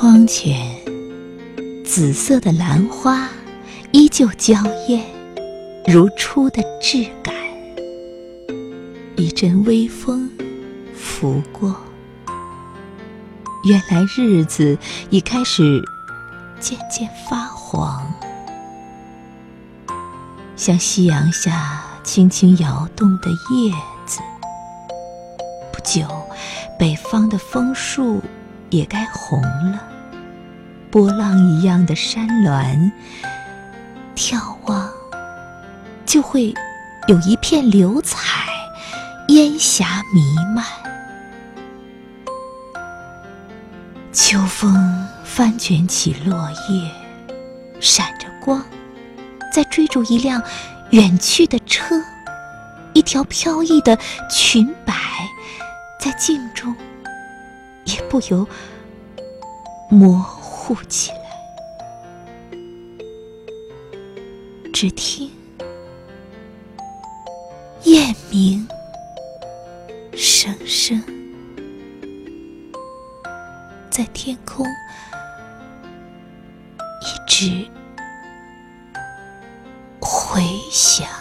窗前，紫色的兰花依旧娇艳，如初的质感。一阵微风拂过，原来日子已开始渐渐发黄，像夕阳下轻轻摇动的叶子。不久，北方的枫树。也该红了，波浪一样的山峦，眺望就会有一片流彩，烟霞弥漫。秋风翻卷起落叶，闪着光，在追逐一辆远去的车，一条飘逸的裙摆，在镜中。也不由模糊不起来，只听雁鸣声声，在天空一直回响。